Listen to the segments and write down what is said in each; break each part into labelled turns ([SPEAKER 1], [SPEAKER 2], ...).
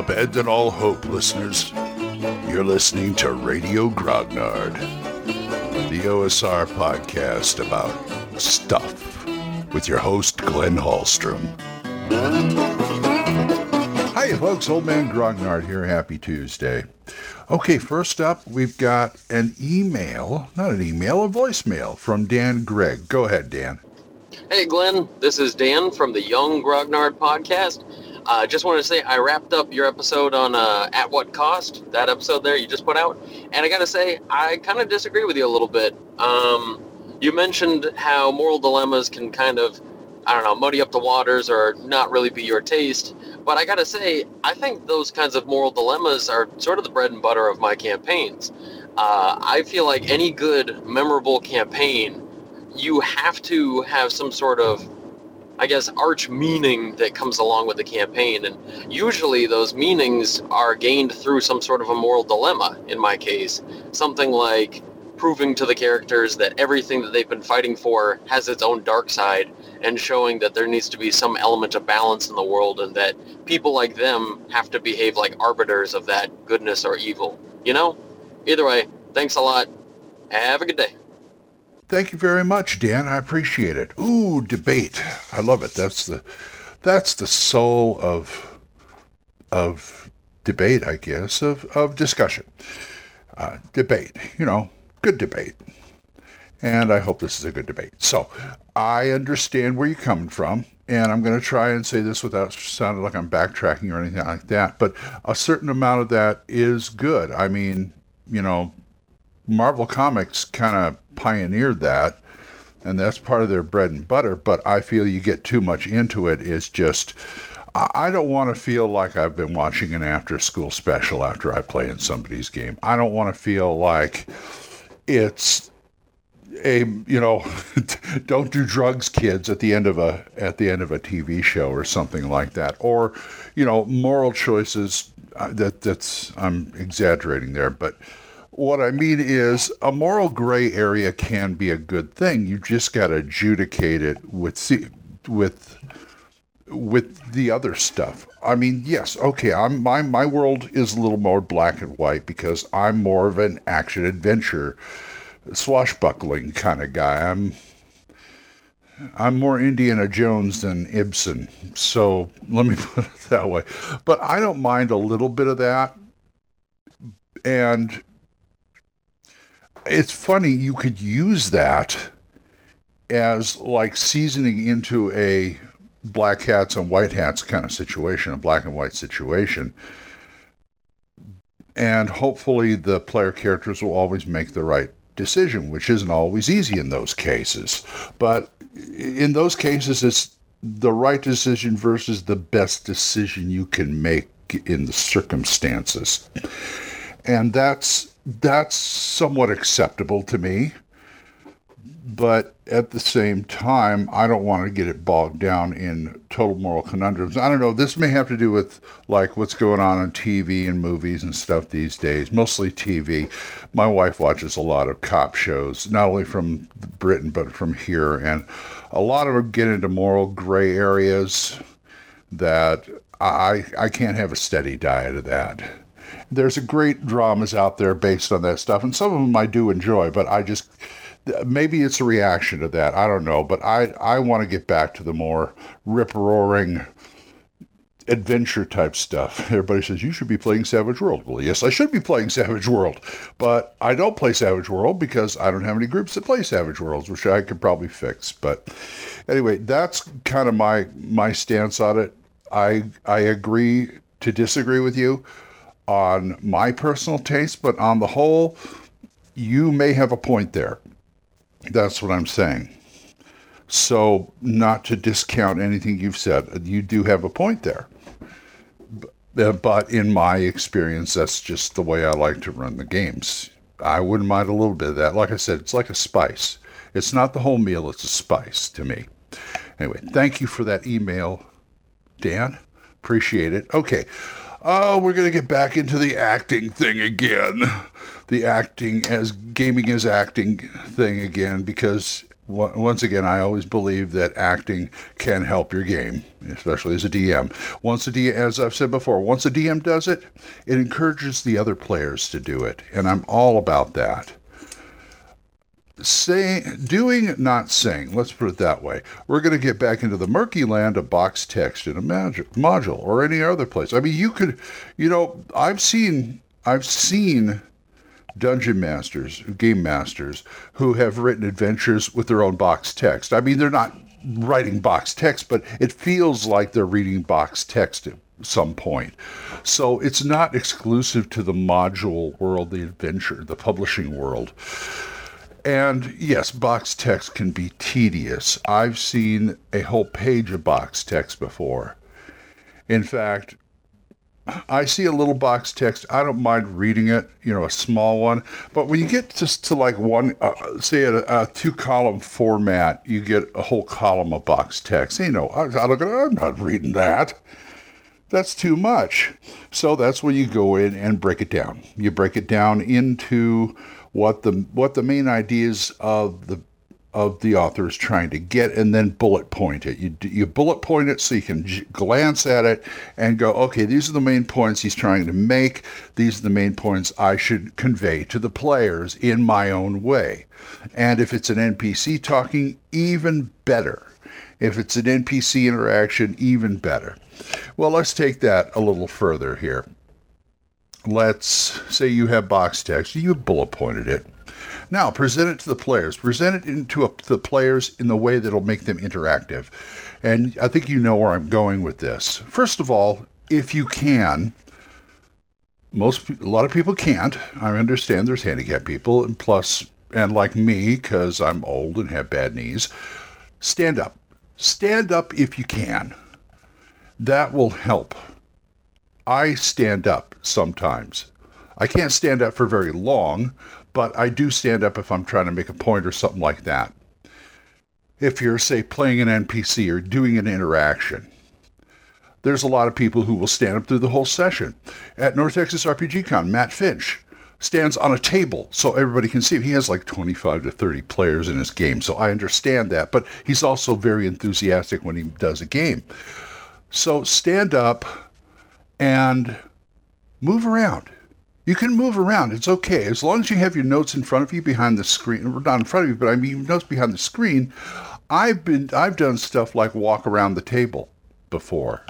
[SPEAKER 1] Abandon all hope, listeners. You're listening to Radio Grognard, the OSR podcast about stuff with your host, Glenn Hallstrom. Hi, folks. Old Man Grognard here. Happy Tuesday. Okay, first up, we've got an email, not an email, a voicemail from Dan Gregg. Go ahead, Dan.
[SPEAKER 2] Hey, Glenn. This is Dan from the Young Grognard podcast. I uh, just wanted to say I wrapped up your episode on uh, At What Cost, that episode there you just put out. And I got to say, I kind of disagree with you a little bit. Um, you mentioned how moral dilemmas can kind of, I don't know, muddy up the waters or not really be your taste. But I got to say, I think those kinds of moral dilemmas are sort of the bread and butter of my campaigns. Uh, I feel like any good, memorable campaign, you have to have some sort of, I guess, arch meaning that comes along with the campaign. And usually those meanings are gained through some sort of a moral dilemma, in my case. Something like proving to the characters that everything that they've been fighting for has its own dark side and showing that there needs to be some element of balance in the world and that people like them have to behave like arbiters of that goodness or evil. You know? Either way, thanks a lot. Have a good day.
[SPEAKER 1] Thank you very much, Dan. I appreciate it. Ooh, debate. I love it. That's the that's the soul of of debate, I guess, of, of discussion. Uh, debate, you know, good debate and I hope this is a good debate. So I understand where you're coming from, and I'm going to try and say this without sounding like I'm backtracking or anything like that. But a certain amount of that is good. I mean, you know, Marvel Comics kind of pioneered that, and that's part of their bread and butter. But I feel you get too much into it. it is just. I don't want to feel like I've been watching an after school special after I play in somebody's game. I don't want to feel like it's a you know don't do drugs kids at the end of a at the end of a TV show or something like that or you know moral choices uh, that that's I'm exaggerating there but what I mean is a moral gray area can be a good thing you just got to adjudicate it with with with the other stuff I mean yes okay I'm my my world is a little more black and white because I'm more of an action adventure swashbuckling kind of guy. I'm I'm more Indiana Jones than Ibsen. So let me put it that way. But I don't mind a little bit of that. And it's funny, you could use that as like seasoning into a black hats and white hats kind of situation, a black and white situation. And hopefully the player characters will always make the right decision, which isn't always easy in those cases. But in those cases, it's the right decision versus the best decision you can make in the circumstances. And that's that's somewhat acceptable to me but at the same time, I don't want to get it bogged down in total moral conundrums. I don't know. This may have to do with like what's going on on TV and movies and stuff these days, mostly TV. My wife watches a lot of cop shows, not only from Britain, but from here. And a lot of them get into moral gray areas that I, I can't have a steady diet of that there's a great dramas out there based on that stuff, and some of them I do enjoy, but I just maybe it's a reaction to that. I don't know, but I I want to get back to the more rip roaring adventure type stuff. Everybody says you should be playing Savage World. Well, yes, I should be playing Savage World, but I don't play Savage World because I don't have any groups that play Savage Worlds, which I could probably fix. But anyway, that's kind of my my stance on it. I I agree to disagree with you on my personal taste, but on the whole, you may have a point there. That's what I'm saying. So, not to discount anything you've said, you do have a point there. Uh, but in my experience, that's just the way I like to run the games. I wouldn't mind a little bit of that. Like I said, it's like a spice. It's not the whole meal, it's a spice to me. Anyway, thank you for that email, Dan. Appreciate it. Okay. Oh, we're going to get back into the acting thing again. The acting as gaming as acting thing again because once again, I always believe that acting can help your game, especially as a DM. Once a DM, as I've said before, once a DM does it, it encourages the other players to do it, and I'm all about that. Saying, doing, not saying. Let's put it that way. We're going to get back into the murky land of box text in a magic module or any other place. I mean, you could, you know, I've seen, I've seen dungeon masters, game masters, who have written adventures with their own box text. I mean, they're not writing box text, but it feels like they're reading box text at some point. So it's not exclusive to the module world, the adventure, the publishing world. And yes, box text can be tedious. I've seen a whole page of box text before. In fact, I see a little box text. I don't mind reading it, you know, a small one. But when you get just to like one, uh, say a, a, two column format, you get a whole column of box text. You know, I, I look at I'm not reading that. That's too much. So that's when you go in and break it down. You break it down into what the what the main ideas of the of the author is trying to get and then bullet point it. You, you bullet point it so you can j- glance at it and go, okay, these are the main points he's trying to make. These are the main points I should convey to the players in my own way. And if it's an NPC talking, even better. If it's an NPC interaction, even better. Well, let's take that a little further here. Let's say you have box text, you bullet pointed it now, present it to the players. Present it into a, the players in the way that'll make them interactive. And I think you know where I'm going with this. First of all, if you can, most a lot of people can't. I understand there's handicapped people, and plus, and like me, because I'm old and have bad knees, stand up. Stand up if you can. That will help. I stand up sometimes. I can't stand up for very long, but I do stand up if I'm trying to make a point or something like that. If you're, say, playing an NPC or doing an interaction, there's a lot of people who will stand up through the whole session. At North Texas RPG Con, Matt Finch stands on a table so everybody can see him. He has like 25 to 30 players in his game, so I understand that, but he's also very enthusiastic when he does a game. So stand up and move around you can move around. It's okay. As long as you have your notes in front of you behind the screen, or not in front of you, but I mean notes behind the screen. I've been I've done stuff like walk around the table before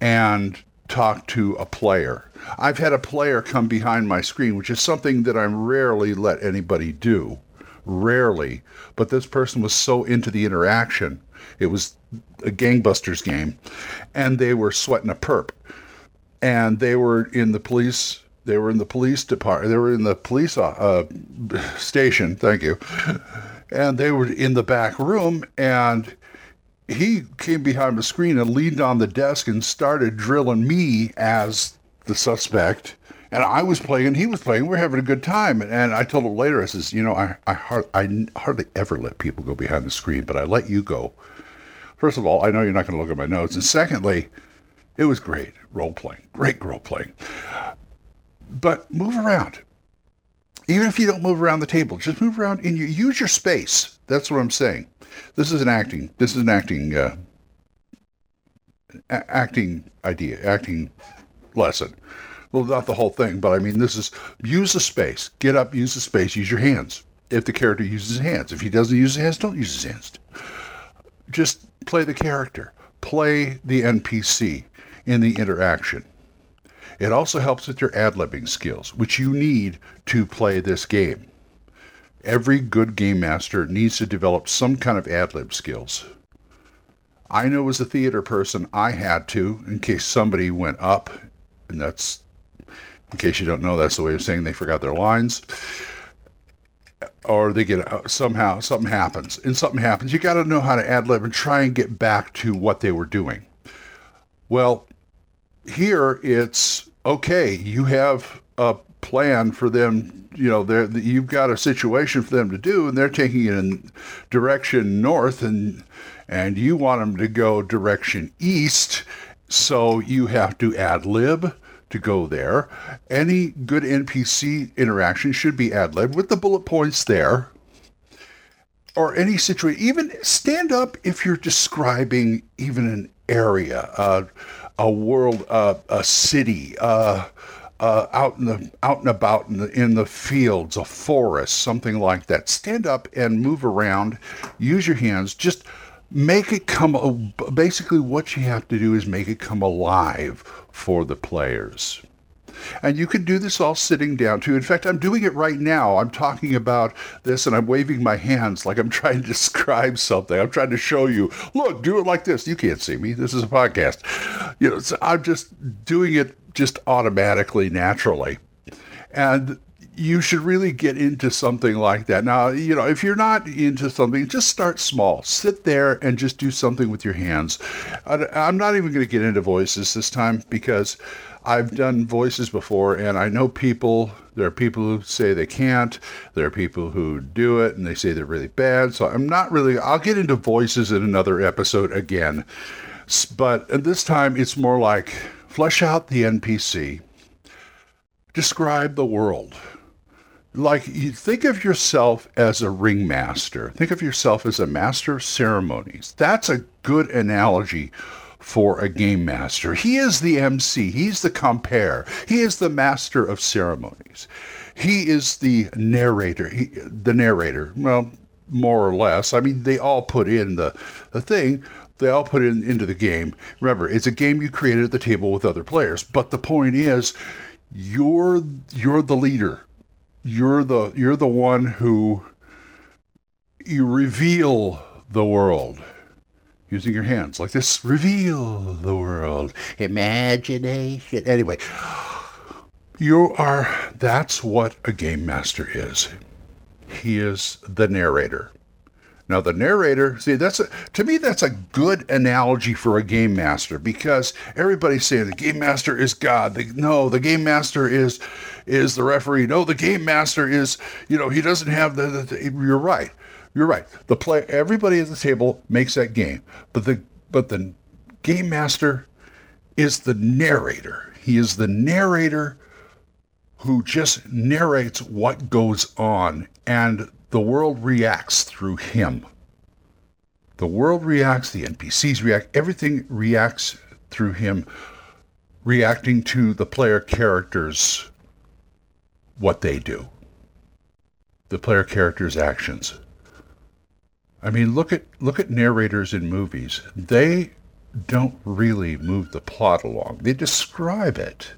[SPEAKER 1] and talk to a player. I've had a player come behind my screen, which is something that I rarely let anybody do. Rarely. But this person was so into the interaction. It was a gangbusters game. And they were sweating a perp. And they were in the police they were in the police department. They were in the police uh, station. Thank you. And they were in the back room, and he came behind the screen and leaned on the desk and started drilling me as the suspect. And I was playing, and he was playing. We were having a good time. And I told him later, I says, you know, I I, hard, I hardly ever let people go behind the screen, but I let you go. First of all, I know you're not going to look at my notes, and secondly, it was great role playing, great role playing but move around. Even if you don't move around the table, just move around and you use your space. That's what I'm saying. This is an acting. This is an acting. Uh, a- acting idea, acting lesson. Well, not the whole thing, but I mean, this is use the space. Get up, use the space, use your hands. If the character uses his hands, if he doesn't use his hands, don't use his hands. Just play the character, play the NPC in the interaction. It also helps with your ad-libbing skills, which you need to play this game. Every good game master needs to develop some kind of ad-lib skills. I know as a theater person, I had to, in case somebody went up, and that's, in case you don't know, that's the way of saying they forgot their lines or they get uh, somehow something happens and something happens you got to know how to ad lib and try and get back to what they were doing well here it's okay, you have a plan for them, you know, you've got a situation for them to do, and they're taking it in direction north, and and you want them to go direction east, so you have to ad lib to go there. Any good NPC interaction should be ad lib with the bullet points there. or any situation. Even stand up if you're describing even an area, uh, a world, uh, a city, uh, uh, out in the out and about in the in the fields, a forest, something like that. Stand up and move around. Use your hands. Just make it come. Basically, what you have to do is make it come alive for the players. And you can do this all sitting down too. In fact, I'm doing it right now. I'm talking about this and I'm waving my hands like I'm trying to describe something. I'm trying to show you, look, do it like this. You can't see me. This is a podcast. You know, so I'm just doing it just automatically, naturally. And you should really get into something like that. Now, you know, if you're not into something, just start small. Sit there and just do something with your hands. I'm not even going to get into voices this time because I've done voices before and I know people, there are people who say they can't. There are people who do it and they say they're really bad. So I'm not really, I'll get into voices in another episode again. But this time it's more like Flesh out the NPC. Describe the world. Like you think of yourself as a ringmaster. Think of yourself as a master of ceremonies. That's a good analogy for a game master. He is the MC. He's the compere. He is the master of ceremonies. He is the narrator. He, the narrator. Well, more or less. I mean, they all put in the, the thing, they all put it into the game. Remember, it's a game you created at the table with other players. But the point is, you're you're the leader. You're the you're the one who you reveal the world using your hands like this. Reveal the world. Imagination. Anyway, you are that's what a game master is. He is the narrator. Now, the narrator, see, that's a, to me, that's a good analogy for a game master because everybody's saying the game master is God. The, no, the game master is is the referee. No, the game master is, you know, he doesn't have the, the, the you're right. You're right. The play, everybody at the table makes that game, but the but the game master is the narrator. He is the narrator who just narrates what goes on and the world reacts through him. The world reacts, the NPCs react, everything reacts through him, reacting to the player characters, what they do, the player characters' actions. I mean, look at look at narrators in movies. They don't really move the plot along. They describe it.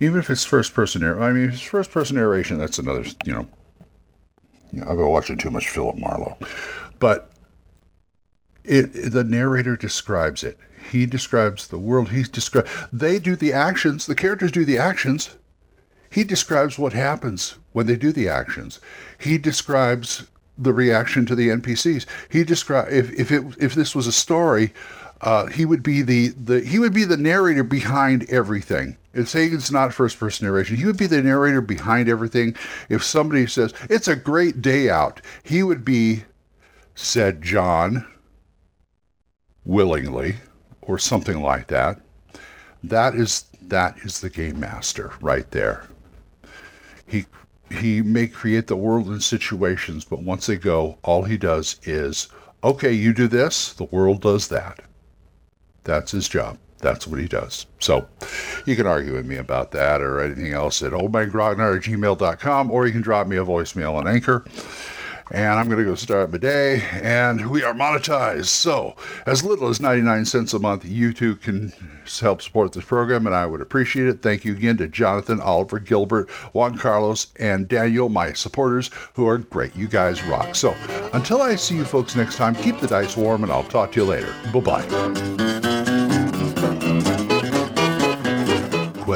[SPEAKER 1] Even if it's first person I mean, if it's first person narration, that's another, you know, you know, I've been watching too much Philip Marlowe, but it, the narrator describes it. He describes the world. He describe. They do the actions. The characters do the actions. He describes what happens when they do the actions. He describes the reaction to the NPCs. He described if if it if this was a story, uh, he would be the, the he would be the narrator behind everything. And saying it's not first person narration. He would be the narrator behind everything. If somebody says it's a great day out, he would be said John willingly or something like that. That is that is the game master right there. He he may create the world and situations, but once they go, all he does is okay, you do this, the world does that. That's his job. That's what he does. So you can argue with me about that or anything else at oldmangrognard at gmail.com, or you can drop me a voicemail on Anchor. And I'm going to go start my day, and we are monetized. So, as little as 99 cents a month, you too can help support this program, and I would appreciate it. Thank you again to Jonathan, Oliver, Gilbert, Juan Carlos, and Daniel, my supporters, who are great. You guys rock. So, until I see you folks next time, keep the dice warm, and I'll talk to you later. Bye bye.